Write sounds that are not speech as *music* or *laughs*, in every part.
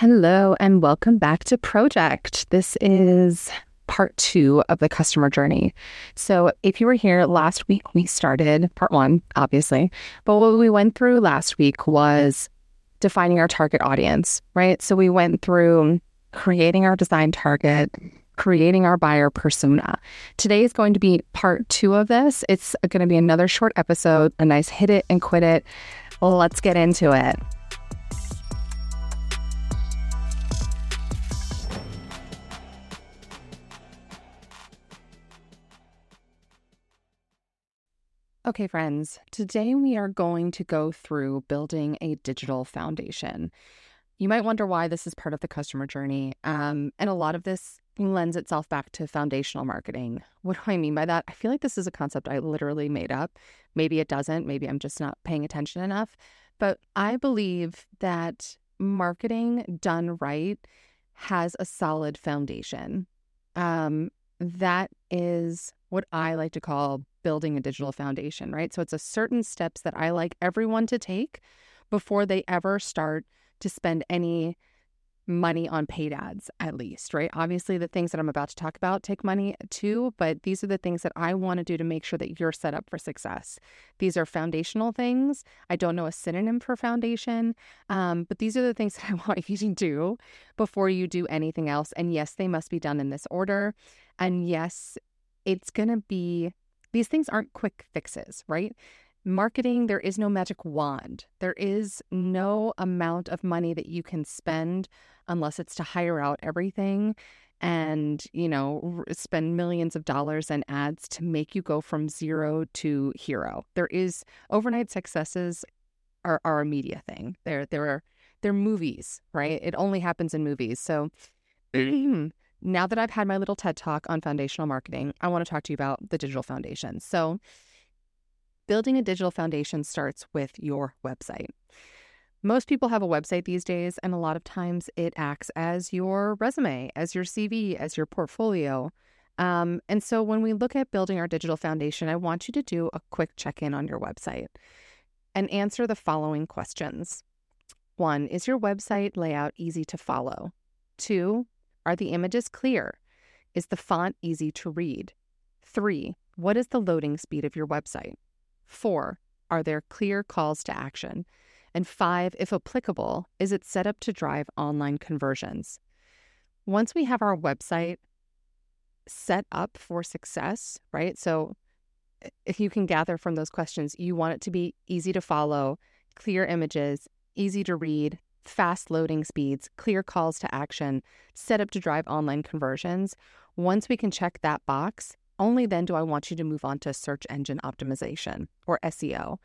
Hello, and welcome back to Project. This is part two of the customer journey. So, if you were here last week, we started part one, obviously. But what we went through last week was defining our target audience, right? So, we went through creating our design target, creating our buyer persona. Today is going to be part two of this. It's going to be another short episode, a nice hit it and quit it. Let's get into it. Okay, friends, today we are going to go through building a digital foundation. You might wonder why this is part of the customer journey. Um, and a lot of this lends itself back to foundational marketing. *laughs* What do I mean by that? I feel like this is a concept I literally made up. Maybe it doesn't. Maybe I'm just not paying attention enough. But I believe that marketing done right has a solid foundation. Um, that is what I like to call building a digital foundation, right? So it's a certain steps that I like everyone to take before they ever start to spend any money on paid ads, at least, right? Obviously, the things that I'm about to talk about take money too, but these are the things that I want to do to make sure that you're set up for success. These are foundational things. I don't know a synonym for foundation, um, but these are the things *laughs* that I want you to do before you do anything else. And yes, they must be done in this order. And yes, it's going to be these things aren't quick fixes, right? Marketing, there is no magic wand. There is no amount of money that you can spend unless it's to hire out everything and, you know, spend millions of dollars in ads to make you go from zero to hero. There is overnight successes are, are a media thing. They're, they're, they're movies, right? It only happens in movies. So *clears throat* mm. Now that I've had my little TED talk on foundational marketing, I want to talk to you about the digital foundation. So, building a digital foundation starts with your website. Most people have a website these days, and a lot of times it acts as your resume, as your CV, as your portfolio. Um, and so, when we look at building our digital foundation, I want you to do a quick check in on your website and answer the following questions One, is your website layout easy to follow? Two, are the images clear? Is the font easy to read? Three, what is the loading speed of your website? Four, are there clear calls to action? And five, if applicable, is it set up to drive online conversions? Once we have our website set up for success, right? So if you can gather from those questions, you want it to be easy to follow, clear images, easy to read, fast loading speeds, clear calls to action, set up to drive online conversions. Once we can check that box, only then do I want you to move on to search engine optimization or SEO.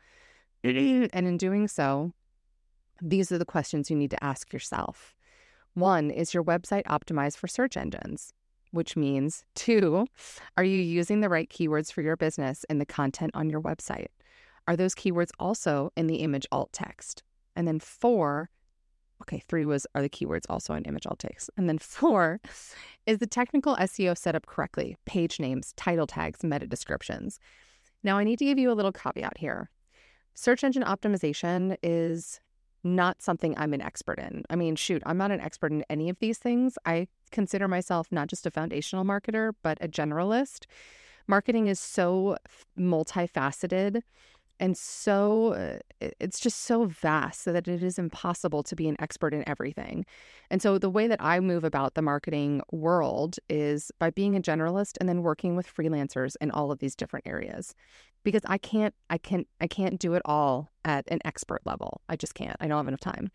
Mm-hmm. *clears throat* And in doing so, these are the questions you need to ask yourself. One, is your website optimized for search engines? Which means, two, are you using the right keywords for your business in the content on your website? Are those keywords also in the image alt text? And then four, okay, three was are the keywords also in image alt text. And then four *laughs* is the technical SEO set up correctly, page names, title tags, meta descriptions. Now I need to give you a little caveat here. Search engine optimization is not something I'm an expert in. I mean, shoot, I'm not an expert in any of these things. I consider myself not just a foundational marketer, but a generalist. Marketing is so multifaceted and so uh, it's just so vast so that it is impossible to be an expert in everything. And so the way that I move about the marketing world is by being a generalist and then working with freelancers in all of these different areas. Because I can't I can't I can't do it all at an expert level. I just can't. I don't have enough time.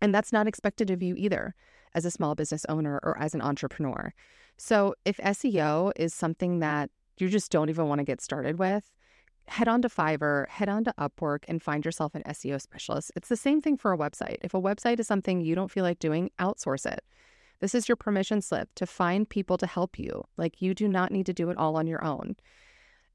And that's not expected of you either as a small business owner or as an entrepreneur. So if SEO is something that you just don't even want to get started with, head on to Fiverr, head on to Upwork, and find yourself an SEO specialist. It's the same thing for a website. If a website is something you don't feel like doing, outsource it. This is your permission slip to find people to help you. Like you do not need to do it all on your own.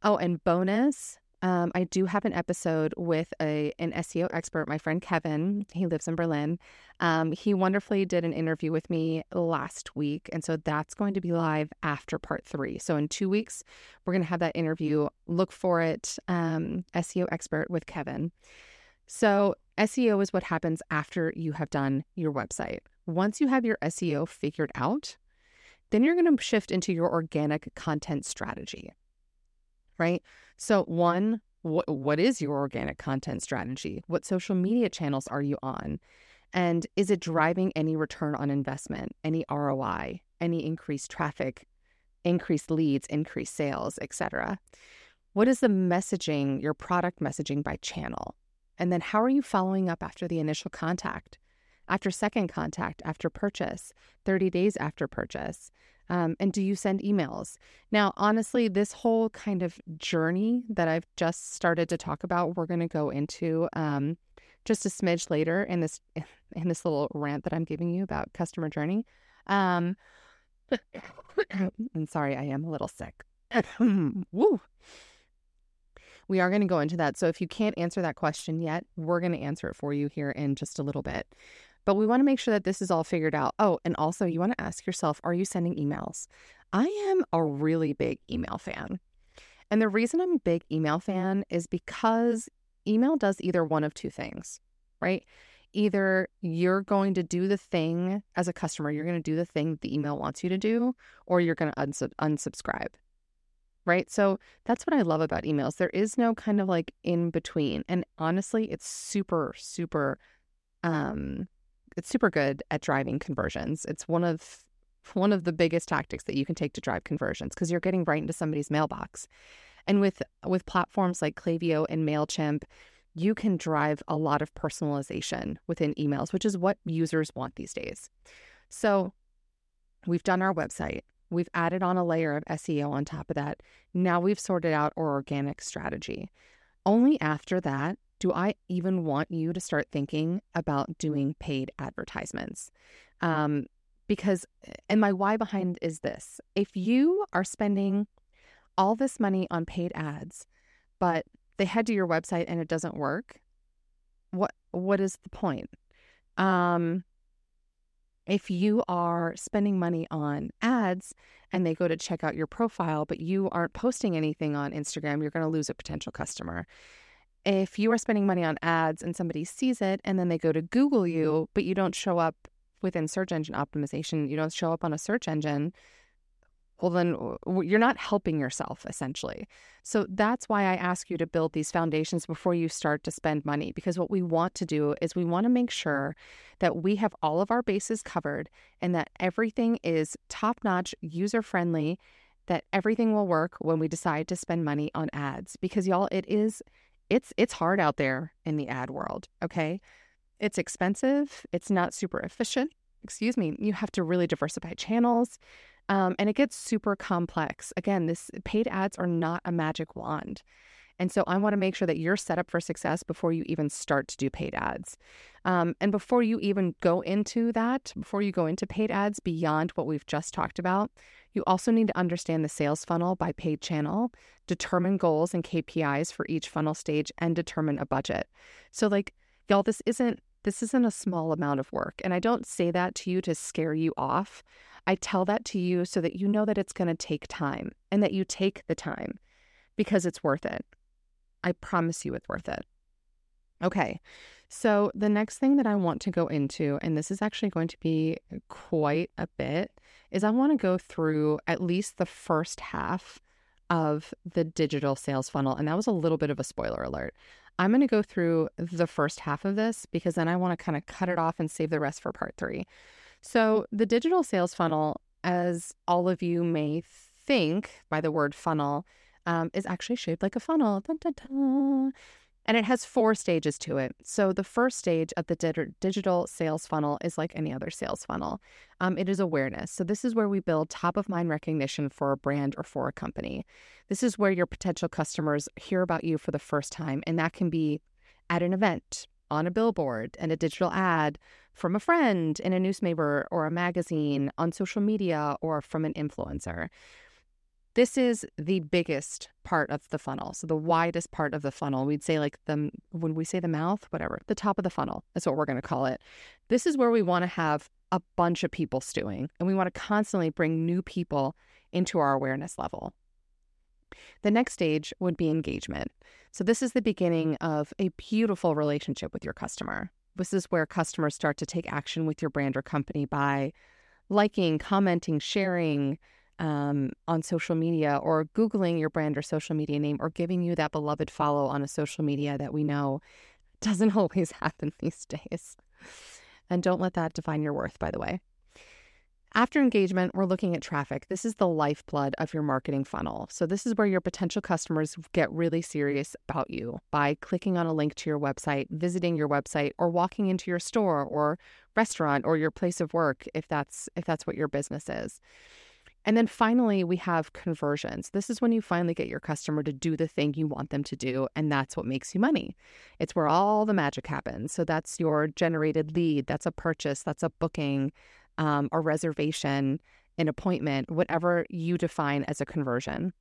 Oh, and bonus um, I do have an episode with a an SEO expert, my friend Kevin. He lives in Berlin. Um, he wonderfully did an interview with me last week, and so that's going to be live after part three. So in two weeks, we're going to have that interview. Look for it, um, SEO expert with Kevin. So SEO is what happens after you have done your website. once you have your SEO figured out, then you're going to shift into your organic content strategy. Right? So, one, what, what is your organic content strategy? What social media channels are you on? And is it driving any return on investment, any ROI, any increased traffic, increased leads, increased sales, etc.? What is the messaging, your product messaging by channel? And then how are you following up after the initial contact, after second contact, after purchase, 30 days after purchase? Um, and do you send emails? Now, honestly, this whole kind of journey that I've just started to talk about, we're going to go into um, just a smidge later in this *laughs* in this little rant that I'm giving you about customer journey. Um, *coughs* I'm sorry, I am a little sick. *coughs* Woo. We are going to go into that. So if you can't answer that question yet, we're going to answer it for you here in just a little bit. But we want to make sure that this is all figured out. Oh, and also you want to ask yourself are you sending emails? I am a really big email fan. And the reason I'm a big email fan is because email does either one of two things, right? Either you're going to do the thing as a customer, you're going to do the thing the email wants you to do, or you're going to unsub- unsubscribe, right? So that's what I love about emails. There is no kind of like in between. And honestly, it's super, super um, it's super good at driving conversions. It's one of one of the biggest tactics that you can take to drive conversions because you're getting right into somebody's mailbox. And with with platforms like Klaviyo and Mailchimp, you can drive a lot of personalization within emails, which is what users want these days. So, we've done our website. We've added on a layer of SEO on top of that. Now we've sorted out our organic strategy. Only after that do I even want you to start thinking about doing paid advertisements? Um, because, and my why behind is this if you are spending all this money on paid ads, but they head to your website and it doesn't work, what what is the point? Um, if you are spending money on ads and they go to check out your profile, but you aren't posting anything on Instagram, you're going to lose a potential customer if you are spending money on ads and somebody sees it and then they go to Google mm-hmm. you, but you don't show up within search engine optimization, you don't show up on a search engine, well, then you're not helping yourself essentially. So that's why I ask you to build these foundations before you start to spend money. Because what we want to do is we want to make sure that we have all of our bases covered and that everything is top notch, user friendly, that everything will work when we decide to spend money on ads. Because y'all, it is it's it's hard out there in the ad world, okay? It's expensive, it's not super efficient. Excuse me, you have to really diversify channels. Um, and it gets super complex. Again, this paid ads are not a magic wand. And so I want to make sure that you're set up for success before you even start to do paid ads. Um, and before you even go into that, before you go into paid ads beyond what we've just talked about, you also need to understand the sales funnel by paid channel, determine goals and KPIs for each funnel stage, and determine a budget. So, like, y'all, this isn't this isn't a small amount of work. And I don't say that to you to scare you off. I tell that to you so that you know that it's going to take time and that you take the time because it's worth it. I promise you it's worth it. Okay. So, the next thing that I want to go into, and this is actually going to be quite a bit, is I want to go through at least the first half of the digital sales funnel. And that was a little bit of a spoiler alert. I'm going to go through the first half of this because then I want to kind of cut it off and save the rest for part three. So, the digital sales funnel, as all of you may think by the word funnel, um, is actually shaped like a funnel. Dun, dun, dun. And it has four stages to it. So, the first stage of the di- digital sales funnel is like any other sales funnel um, it is awareness. So, this is where we build top of mind recognition for a brand or for a company. This is where your potential customers hear about you for the first time. And that can be at an event, on a billboard, and a digital ad, from a friend in a newspaper or a magazine, on social media, or from an influencer. This is the biggest part of the funnel. So the widest part of the funnel. We'd say like the when we say the mouth, whatever, the top of the funnel. That's what we're going to call it. This is where we want to have a bunch of people stewing and we want to constantly bring new people into our awareness level. The next stage would be engagement. So this is the beginning of a beautiful relationship with your customer. This is where customers start to take action with your brand or company by liking, commenting, sharing um, on social media, or Googling your brand or social media name, or giving you that beloved follow on a social media that we know *laughs* doesn't always happen *laughs* these days. And don't let that define your worth, by the way. After engagement, we're looking at traffic. This is the lifeblood of your marketing funnel. So, this is where your potential customers get really serious about you by clicking on a link to your website, visiting your website, or walking into your store or restaurant or your place of work if that's if that's what your business is. And then finally, we have conversions. This is when you finally get your customer to do the thing you want them to do, and that's what makes you money. It's where all the magic happens. So that's your generated lead, that's a purchase, that's a booking, um, a reservation, an appointment, whatever you define as a conversion.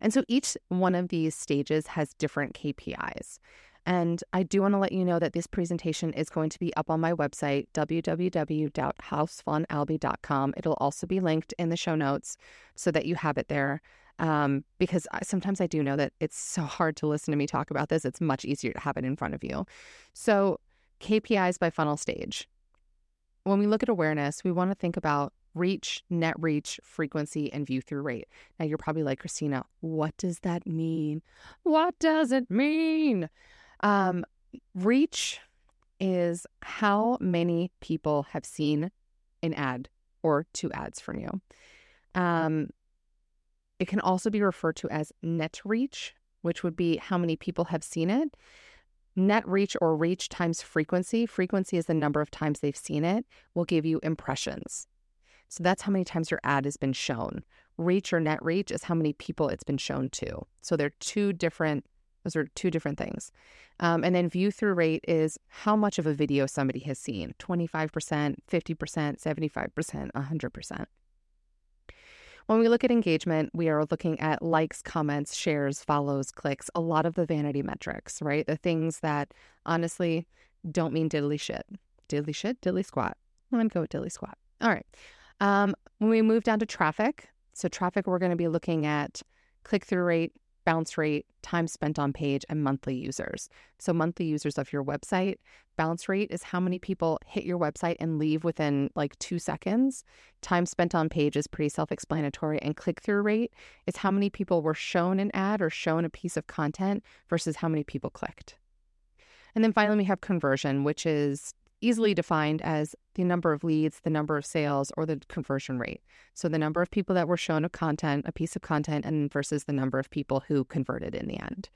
And so each one of these stages has different KPIs. And I do want to let you know that this presentation is going to be up on my website, www.housefunalby.com. It'll also be linked in the show notes so that you have it there. Um, because I, sometimes I do know that it's so hard to listen to me talk about this. It's much easier to have it in front of you. So, KPIs by funnel stage when we look at awareness, we want to think about reach, net reach, frequency, and view through rate. Now, you're probably like, Christina, what does that mean? What does it mean? Um, reach is how many people have seen an ad or two ads from you. Um, it can also be referred to as net reach, which would be how many people have seen it net reach or reach times frequency, frequency is the number of times they've seen it, will give you impressions. So that's how many times your ad has been shown. Reach or net reach is how many people it's been shown to. So they're two different, those are two different things. Um, and then view through rate is how much of a video somebody has seen 25%, 50%, 75%, 100%. When we look at engagement, we are looking at likes, comments, shares, follows, clicks, a lot of the vanity metrics, right? The things that honestly don't mean diddly shit. Diddly shit, diddly squat. I'm going to go with diddly squat. All right. Um, when we move down to traffic, so traffic, we're going to be looking at click through rate, bounce rate, time spent on page, and monthly users. So, monthly users of your website. Bounce rate is how many people hit your website and leave within like two seconds. Time spent on page is pretty self explanatory. And click through rate is how many people were shown an ad or shown a piece of content versus how many people clicked. And then finally, we have conversion, which is easily defined as the number of leads, the number of sales, or the conversion rate. So the number of people that were shown a content, a piece of content, and versus the number of people who converted in the end.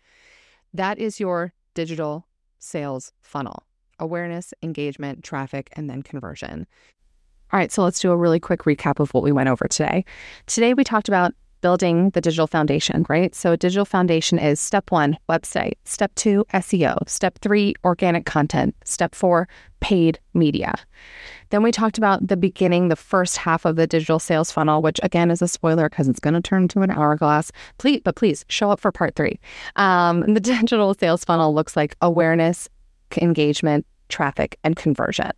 That is your digital sales funnel awareness, engagement, traffic, and then conversion. All right, so let's do a really quick recap of what we went over today. Today, we talked about building the digital foundation, right? So, digital foundation is step one, website, step two, SEO, step three, organic content, step four, paid media. Then we talked about the beginning, the first half of the digital sales funnel, which again is a spoiler because it's going to turn into an hourglass. Please, but please show up for part three. Um, *laughs* the digital sales funnel looks like awareness, engagement, traffic, and conversion.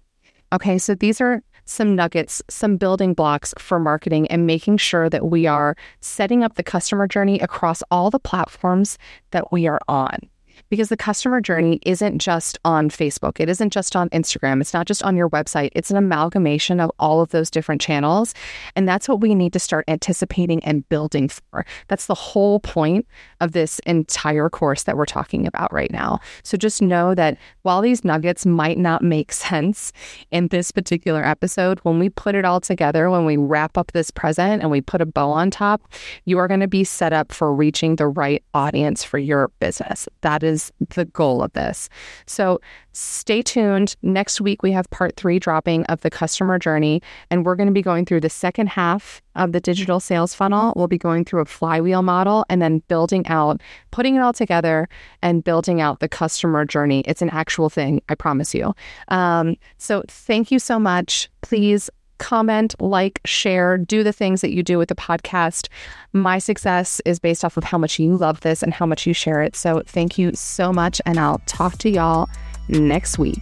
Okay, so these are some nuggets, some building blocks for marketing and making sure that we are setting up the customer journey across all the platforms that we are on because the customer journey isn't just on Facebook, it isn't just on Instagram, it's not just on your website, it's an amalgamation of all of those different channels. And that's what we need to start anticipating and building for. That's the whole point of this entire course that we're talking about right now. So just know that while these nuggets might not make *laughs* sense in this particular episode, when we put it all together, when we wrap up this present and we put a bow on top, you are going to be set up for reaching the right audience for your business. That is the goal of this. So stay tuned. Next week, we have part three dropping of the customer journey, and we're going to be going through the second half of the digital sales funnel. We'll be going through a flywheel model and then building out, putting it all together and building out the customer journey. It's an actual thing, I promise you. Um, so thank you so much. Please comment, like, share, do the things that you do with the podcast. My success is based off of how much you love this and how much you share it. So thank you so much. And I'll talk to y'all next week.